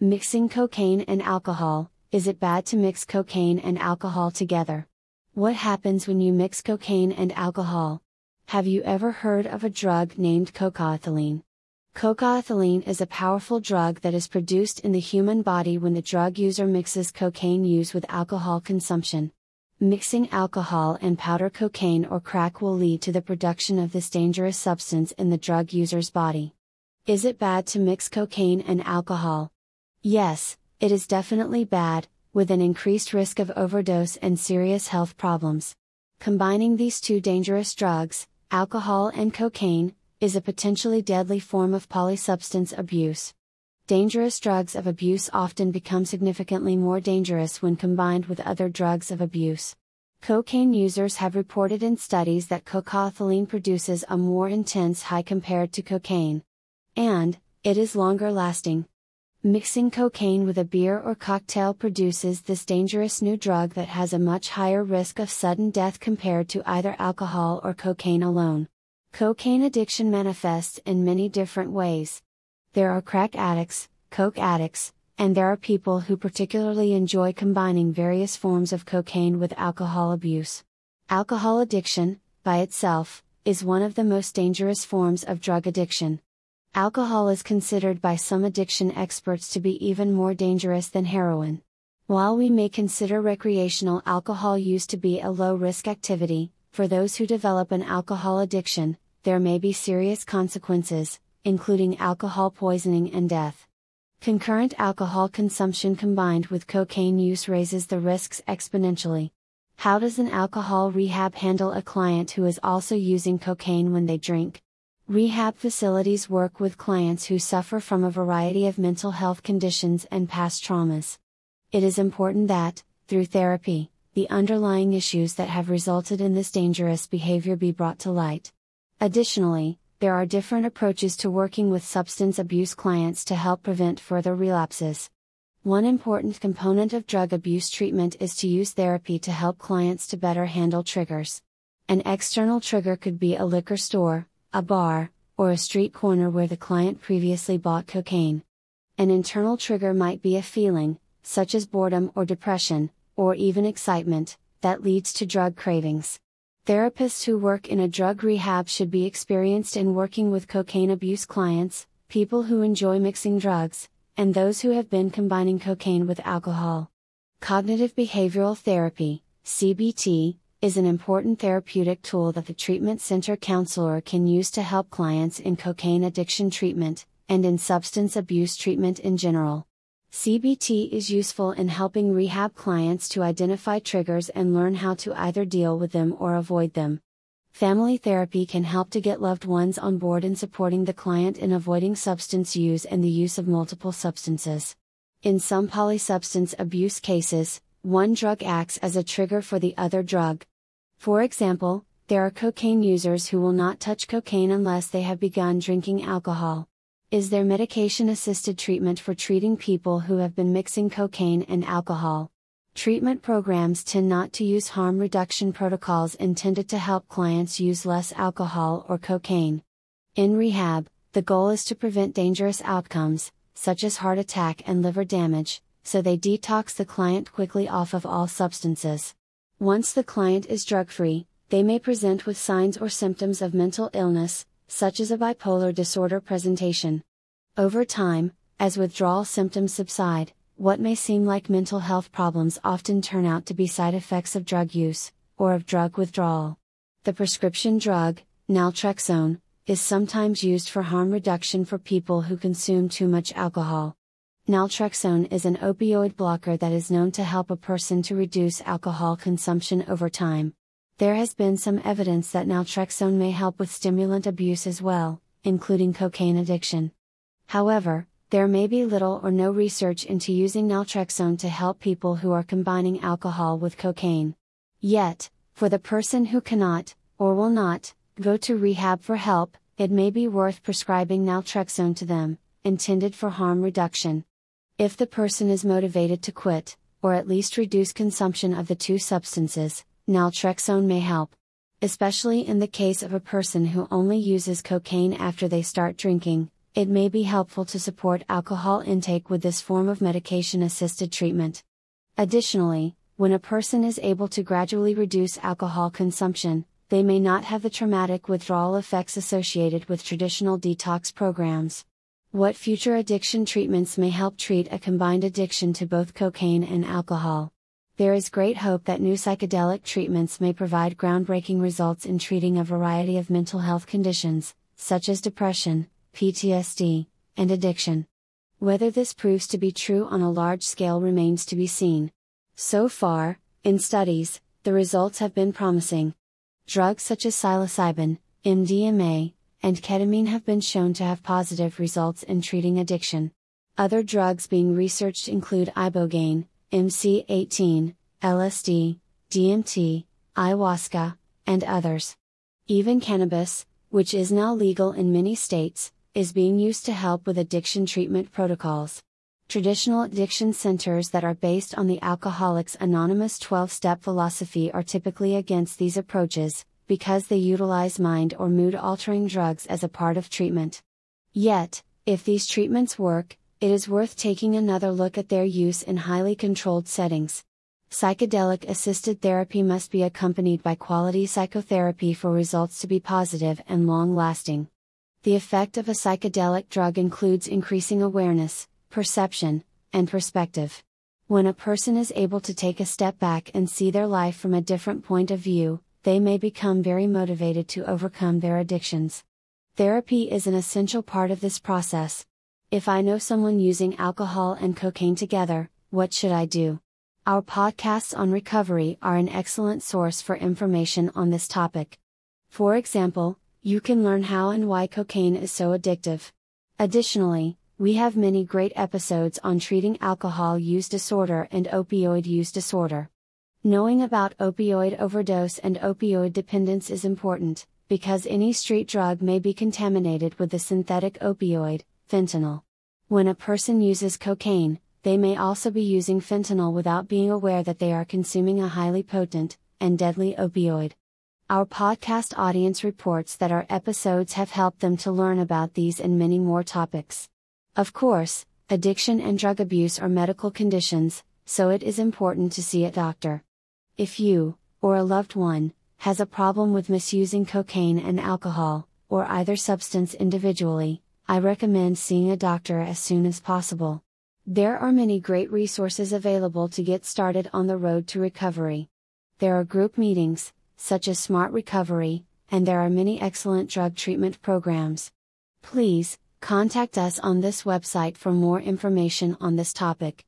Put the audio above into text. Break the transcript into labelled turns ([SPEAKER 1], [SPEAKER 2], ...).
[SPEAKER 1] Mixing cocaine and alcohol is it bad to mix cocaine and alcohol together? What happens when you mix cocaine and alcohol? Have you ever heard of a drug named cocaethylene? Cocaethylene is a powerful drug that is produced in the human body when the drug user mixes cocaine use with alcohol consumption. Mixing alcohol and powder cocaine or crack will lead to the production of this dangerous substance in the drug user's body. Is it bad to mix cocaine and alcohol? Yes, it is definitely bad, with an increased risk of overdose and serious health problems. Combining these two dangerous drugs, alcohol and cocaine, is a potentially deadly form of polysubstance abuse. Dangerous drugs of abuse often become significantly more dangerous when combined with other drugs of abuse. Cocaine users have reported in studies that cocaethylene produces a more intense high compared to cocaine. And, it is longer lasting. Mixing cocaine with a beer or cocktail produces this dangerous new drug that has a much higher risk of sudden death compared to either alcohol or cocaine alone. Cocaine addiction manifests in many different ways. There are crack addicts, coke addicts, and there are people who particularly enjoy combining various forms of cocaine with alcohol abuse. Alcohol addiction, by itself, is one of the most dangerous forms of drug addiction. Alcohol is considered by some addiction experts to be even more dangerous than heroin. While we may consider recreational alcohol use to be a low risk activity, for those who develop an alcohol addiction, there may be serious consequences, including alcohol poisoning and death. Concurrent alcohol consumption combined with cocaine use raises the risks exponentially. How does an alcohol rehab handle a client who is also using cocaine when they drink? Rehab facilities work with clients who suffer from a variety of mental health conditions and past traumas. It is important that, through therapy, the underlying issues that have resulted in this dangerous behavior be brought to light. Additionally, there are different approaches to working with substance abuse clients to help prevent further relapses. One important component of drug abuse treatment is to use therapy to help clients to better handle triggers. An external trigger could be a liquor store, a bar, or a street corner where the client previously bought cocaine. An internal trigger might be a feeling, such as boredom or depression, or even excitement, that leads to drug cravings. Therapists who work in a drug rehab should be experienced in working with cocaine abuse clients, people who enjoy mixing drugs, and those who have been combining cocaine with alcohol. Cognitive behavioral therapy, CBT, is an important therapeutic tool that the treatment center counselor can use to help clients in cocaine addiction treatment, and in substance abuse treatment in general. CBT is useful in helping rehab clients to identify triggers and learn how to either deal with them or avoid them. Family therapy can help to get loved ones on board in supporting the client in avoiding substance use and the use of multiple substances. In some polysubstance abuse cases, one drug acts as a trigger for the other drug. For example, there are cocaine users who will not touch cocaine unless they have begun drinking alcohol. Is there medication assisted treatment for treating people who have been mixing cocaine and alcohol? Treatment programs tend not to use harm reduction protocols intended to help clients use less alcohol or cocaine. In rehab, the goal is to prevent dangerous outcomes, such as heart attack and liver damage, so they detox the client quickly off of all substances. Once the client is drug free, they may present with signs or symptoms of mental illness, such as a bipolar disorder presentation. Over time, as withdrawal symptoms subside, what may seem like mental health problems often turn out to be side effects of drug use, or of drug withdrawal. The prescription drug, naltrexone, is sometimes used for harm reduction for people who consume too much alcohol. Naltrexone is an opioid blocker that is known to help a person to reduce alcohol consumption over time. There has been some evidence that naltrexone may help with stimulant abuse as well, including cocaine addiction. However, there may be little or no research into using naltrexone to help people who are combining alcohol with cocaine. Yet, for the person who cannot, or will not, go to rehab for help, it may be worth prescribing naltrexone to them, intended for harm reduction. If the person is motivated to quit, or at least reduce consumption of the two substances, naltrexone may help. Especially in the case of a person who only uses cocaine after they start drinking, it may be helpful to support alcohol intake with this form of medication assisted treatment. Additionally, when a person is able to gradually reduce alcohol consumption, they may not have the traumatic withdrawal effects associated with traditional detox programs. What future addiction treatments may help treat a combined addiction to both cocaine and alcohol? There is great hope that new psychedelic treatments may provide groundbreaking results in treating a variety of mental health conditions, such as depression, PTSD, and addiction. Whether this proves to be true on a large scale remains to be seen. So far, in studies, the results have been promising. Drugs such as psilocybin, MDMA, and ketamine have been shown to have positive results in treating addiction. Other drugs being researched include ibogaine, MC18, LSD, DMT, ayahuasca, and others. Even cannabis, which is now legal in many states, is being used to help with addiction treatment protocols. Traditional addiction centers that are based on the Alcoholics Anonymous 12 step philosophy are typically against these approaches, because they utilize mind or mood altering drugs as a part of treatment. Yet, if these treatments work, it is worth taking another look at their use in highly controlled settings. Psychedelic assisted therapy must be accompanied by quality psychotherapy for results to be positive and long lasting. The effect of a psychedelic drug includes increasing awareness, perception, and perspective. When a person is able to take a step back and see their life from a different point of view, they may become very motivated to overcome their addictions. Therapy is an essential part of this process. If I know someone using alcohol and cocaine together, what should I do? Our podcasts on recovery are an excellent source for information on this topic. For example, you can learn how and why cocaine is so addictive. Additionally, we have many great episodes on treating alcohol use disorder and opioid use disorder. Knowing about opioid overdose and opioid dependence is important, because any street drug may be contaminated with the synthetic opioid, fentanyl. When a person uses cocaine, they may also be using fentanyl without being aware that they are consuming a highly potent, and deadly opioid. Our podcast audience reports that our episodes have helped them to learn about these and many more topics. Of course, addiction and drug abuse are medical conditions, so it is important to see a doctor. If you, or a loved one, has a problem with misusing cocaine and alcohol, or either substance individually, I recommend seeing a doctor as soon as possible. There are many great resources available to get started on the road to recovery. There are group meetings, such as Smart Recovery, and there are many excellent drug treatment programs. Please, Contact us on this website for more information on this topic.